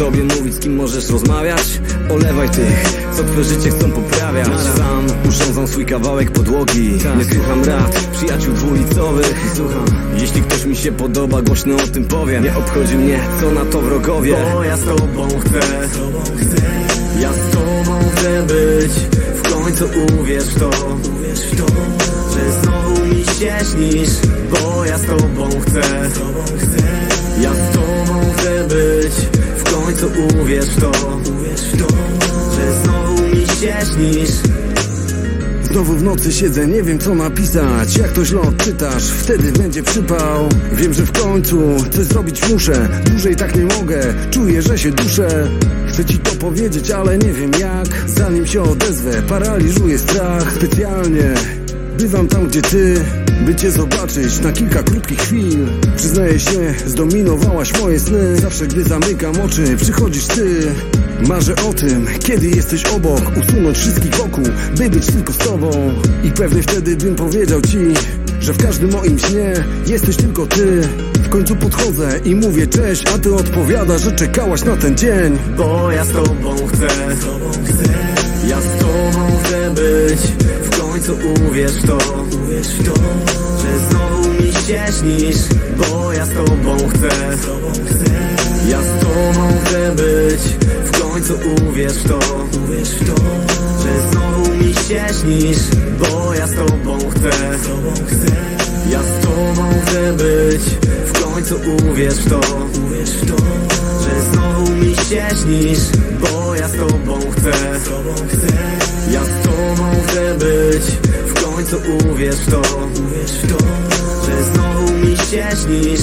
tobie mówić, z kim możesz rozmawiać? Olewaj tych, co twoje życie chcą poprawiać. Sam urządzam swój kawałek podłogi. Nie słucham rad, przyjaciół dwulicowych. Słucham, jeśli ktoś mi się podoba, głośno o tym powiem. Nie obchodzi mnie, co na to wrogowie. Bo ja z tobą chcę Ja z tobą chcę być. W końcu uwierz w to Że znowu mi się śnisz. Bo ja z tobą chcę Ja z tobą chcę być W końcu uwierz w to Że znowu mi się śnisz. Znowu w nocy siedzę, nie wiem co napisać. Jak to źle odczytasz, wtedy będzie przypał. Wiem, że w końcu coś zrobić muszę Dłużej tak nie mogę, czuję, że się duszę. Chcę ci to powiedzieć, ale nie wiem jak. Zanim się odezwę, paraliżuje strach. Specjalnie bywam tam, gdzie ty by cię zobaczyć na kilka krótkich chwil. Przyznaję się, zdominowałaś moje sny. Zawsze gdy zamykam oczy, przychodzisz ty. Marzę o tym, kiedy jesteś obok. Usunąć wszystkich wokół, by być tylko z tobą. I pewnie wtedy bym powiedział ci Że w każdym moim śnie jesteś tylko ty. W końcu podchodzę i mówię cześć A ty odpowiada, że czekałaś na ten dzień. Bo ja z tobą chcę. Ja z tobą chcę być W końcu uwierz w to Że znowu mi się śnisz Bo ja z tobą chcę. Ja z tobą chcę być W końcu uwierz w to Że znowu mi się śnisz Bo ja z tobą chcę. Ja z tobą chcę być W końcu uwierz w to Że znowu mi się śnisz Bo ja z tobą chcę Ja z tobą chcę być. W końcu uwierz w to Że znowu mi się śnisz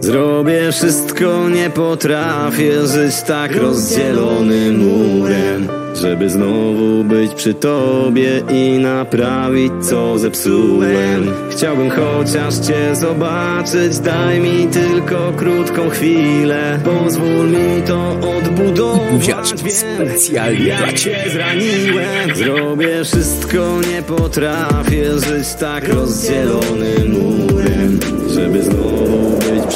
Zrobię wszystko, nie potrafię żyć tak rozdzielonym murem Żeby znowu być przy tobie i naprawić co zepsułem. Chciałbym chociaż cię zobaczyć, daj mi tylko krótką chwilę. Pozwól mi to odbudować, wiem jak cię zraniłem. Zrobię wszystko, nie potrafię żyć tak rozdzielonym murem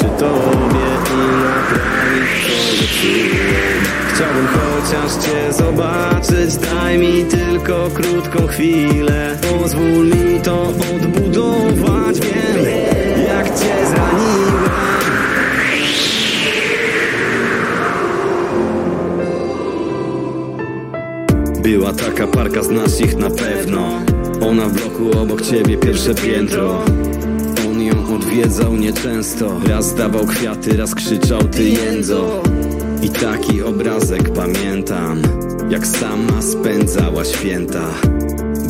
przy tobie i naprawić co zepsułem Chciałbym chociaż cię zobaczyć, daj mi tylko krótką chwilę. Pozwól mi to odbudować, wiem jak cię zraniłem. Była taka parka, znasz ich na pewno. Ona w bloku obok ciebie pierwsze piętro odwiedzał nieczęsto. Raz dawał kwiaty, raz krzyczał ty jędzo. I taki obrazek pamiętam Jak sama spędzała święta.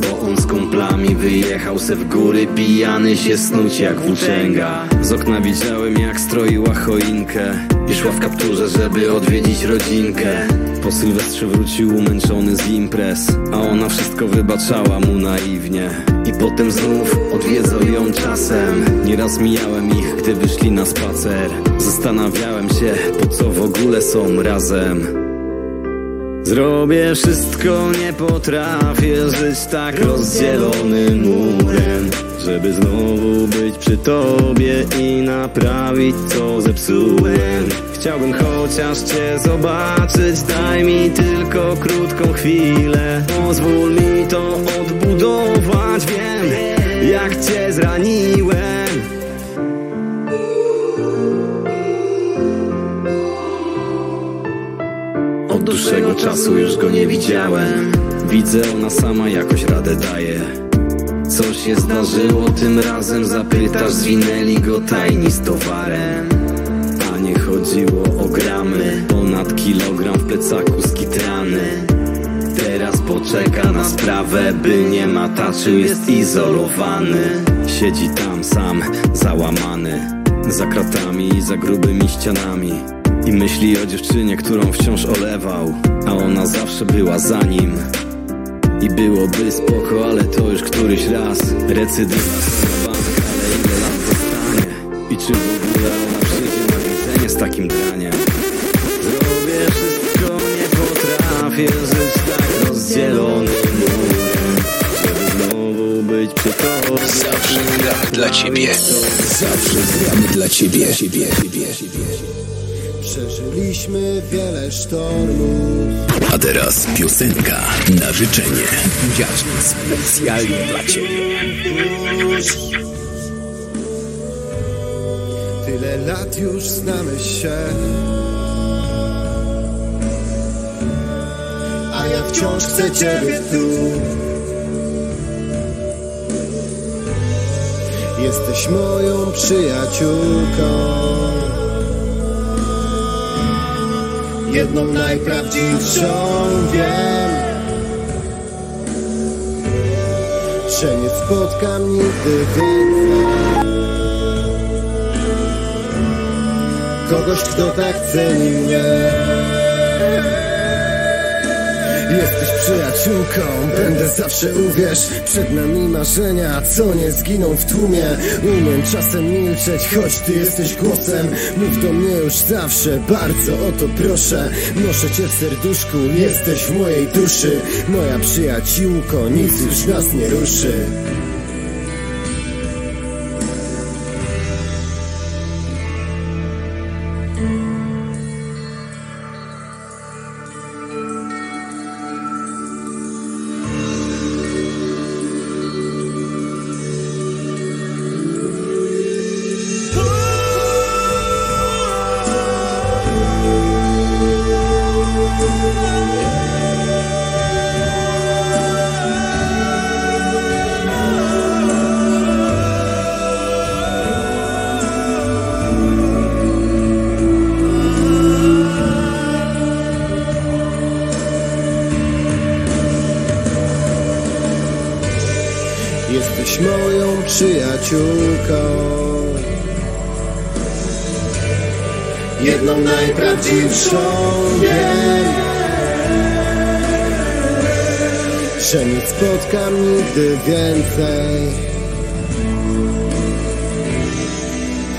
Bo on z kumplami wyjechał se w góry Pijany się snuć jak włóczęga Z okna widziałem jak stroiła choinkę. I szła w kapturze, żeby odwiedzić rodzinkę Po sylwestrze wrócił umęczony z imprez A ona wszystko wybaczała mu naiwnie. I potem znów odwiedzał ją czasem. Nieraz mijałem ich, gdy wyszli na spacer. Zastanawiałem się, po co w ogóle są razem. Zrobię wszystko, nie potrafię żyć tak rozdzielonym murem. Żeby znowu być przy tobie i naprawić co zepsułem Chciałbym chociaż cię zobaczyć, daj mi tylko krótką chwilę. Pozwól mi to odbudować, wiem jak cię zraniłem. Od dłuższego czasu już go nie widziałem. Widzę, ona sama jakoś radę daje. Coś się zdarzyło tym razem? Zapytasz, zwinęli go tajni z towarem chodziło o gramy. Ponad kilogram w plecaku skitrany Teraz poczeka na sprawę By nie mataczył, jest izolowany. Siedzi tam sam, załamany. Za kratami i za grubymi ścianami. I myśli o dziewczynie, którą wciąż olewał. A ona zawsze była za nim. I byłoby spoko, ale to już któryś raz. Recydywa dla ciebie. Zawsze gramy dla ciebie. ciebie, ciebie, Przeżyliśmy wiele sztormów A teraz piosenka na życzenie. Jaśnie specjalnie dla Ciebie. Tyle lat już znamy się A ja wciąż chcę Ciebie tu Jesteś moją przyjaciółką. Jedną najprawdziwszą wiem. Że nie spotkam nigdy więcej Kogoś, kto tak ceni mnie Jesteś przyjaciółką, będę zawsze uwierz Przed nami marzenia, co nie zginą w tłumie. Umiem czasem milczeć, choć ty jesteś głosem. Mów do mnie już zawsze, bardzo o to proszę. Noszę cię w serduszku, jesteś w mojej duszy. Moja przyjaciółko, nic już nas nie ruszy nigdy więcej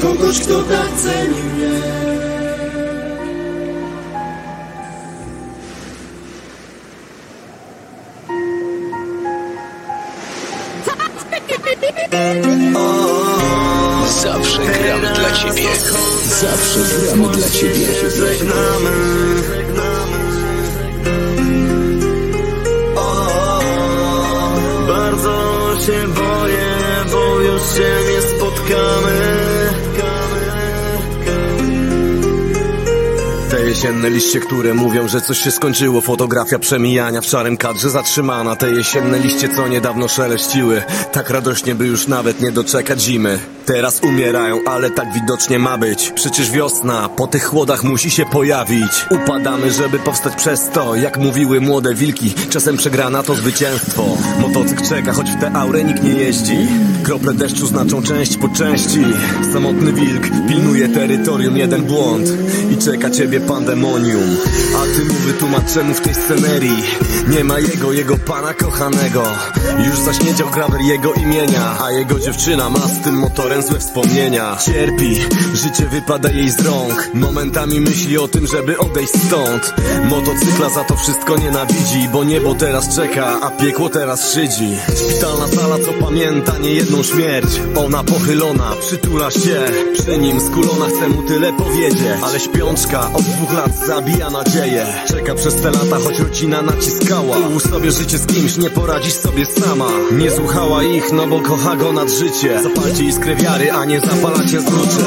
Kogoś, kto tak ceni mnie Zawsze gramy dla ciebie. Zawsze gramy dla ciebie. Żegnamy się boję, bo już się nie spotkamy. Te jesienne liście, które mówią, że coś się skończyło. Fotografia przemijania w szarym kadrze zatrzymana. Te jesienne liście, co niedawno szeleściły. Tak radośnie, by już nawet nie doczekać zimy Teraz umierają, ale tak widocznie ma być. Przecież wiosna po tych chłodach musi się pojawić. Upadamy, żeby powstać przez to. Jak mówiły młode wilki Czasem przegrana to zwycięstwo. Motocykl czeka, choć w tę aurę nikt nie jeździ. Krople deszczu znaczą część po części. Samotny wilk pilnuje terytorium Jeden błąd. I czeka ciebie pandemonium. A ty mu wytłumacz czemu w tej scenerii Nie ma jego, jego pana kochanego. Już zaśniedział grawer jego imienia A jego dziewczyna ma z tym motorem złe wspomnienia. Cierpi, życie wypada jej z rąk. Momentami myśli o tym, żeby odejść stąd. Motocykla za to wszystko nienawidzi Bo niebo teraz czeka, a piekło teraz szydzi. Szpitalna sala, co pamięta niejedną śmierć. Ona pochylona, przytula się. Przy nim skulona, chce mu tyle powiedzieć. Ale śpiączka od dwóch lat zabija nadzieję. Czeka przez te lata, choć rodzina naciskała. Ułóż sobie życie z kimś, nie poradzisz sobie sama. Nie słuchała ich, no bo kocha go nad życie. Zapalcie iskrę wiary, a nie zapalacie zrucze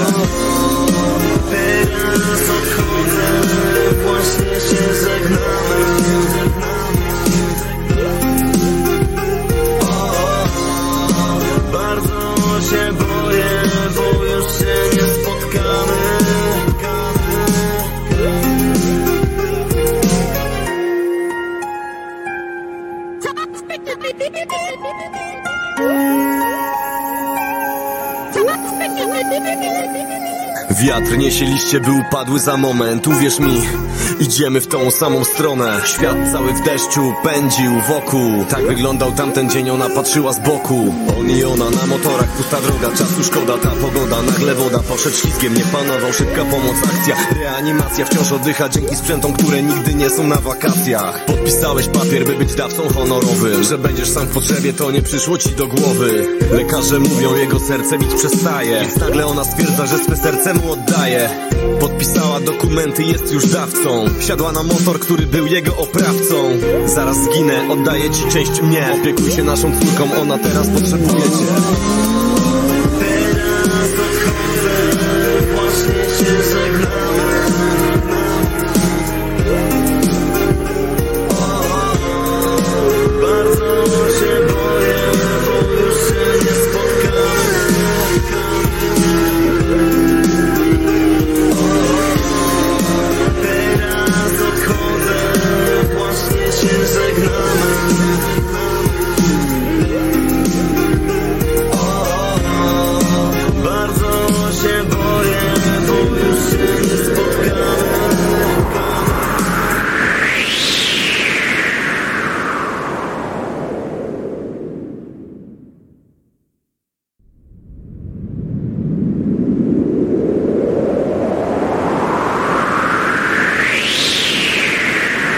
Wiatr niesie liście, by upadły za moment Uwierz mi, idziemy w tą samą stronę. Świat cały w deszczu pędził wokół. Tak wyglądał tamten dzień, ona patrzyła z boku. On i ona na motorach, pusta droga Czasu szkoda, ta pogoda, nagle woda Poszedł ślizgiem, nie panował, szybka pomoc, akcja. Reanimacja wciąż oddycha dzięki sprzętom, które nigdy nie są na wakacjach. Podpisałeś papier, by być dawcą honorowym Że będziesz sam w potrzebie, to nie przyszło ci do głowy. Lekarze mówią, jego serce bić przestaje. Więc nagle ona stwierdza, że swe serce mu oddaje Podpisała dokumenty, jest już dawcą. Wsiadła na motor, który był jego oprawcą. Zaraz zginę, oddaję ci część mnie. Opiekuj się naszą córką, ona teraz potrzebuje cię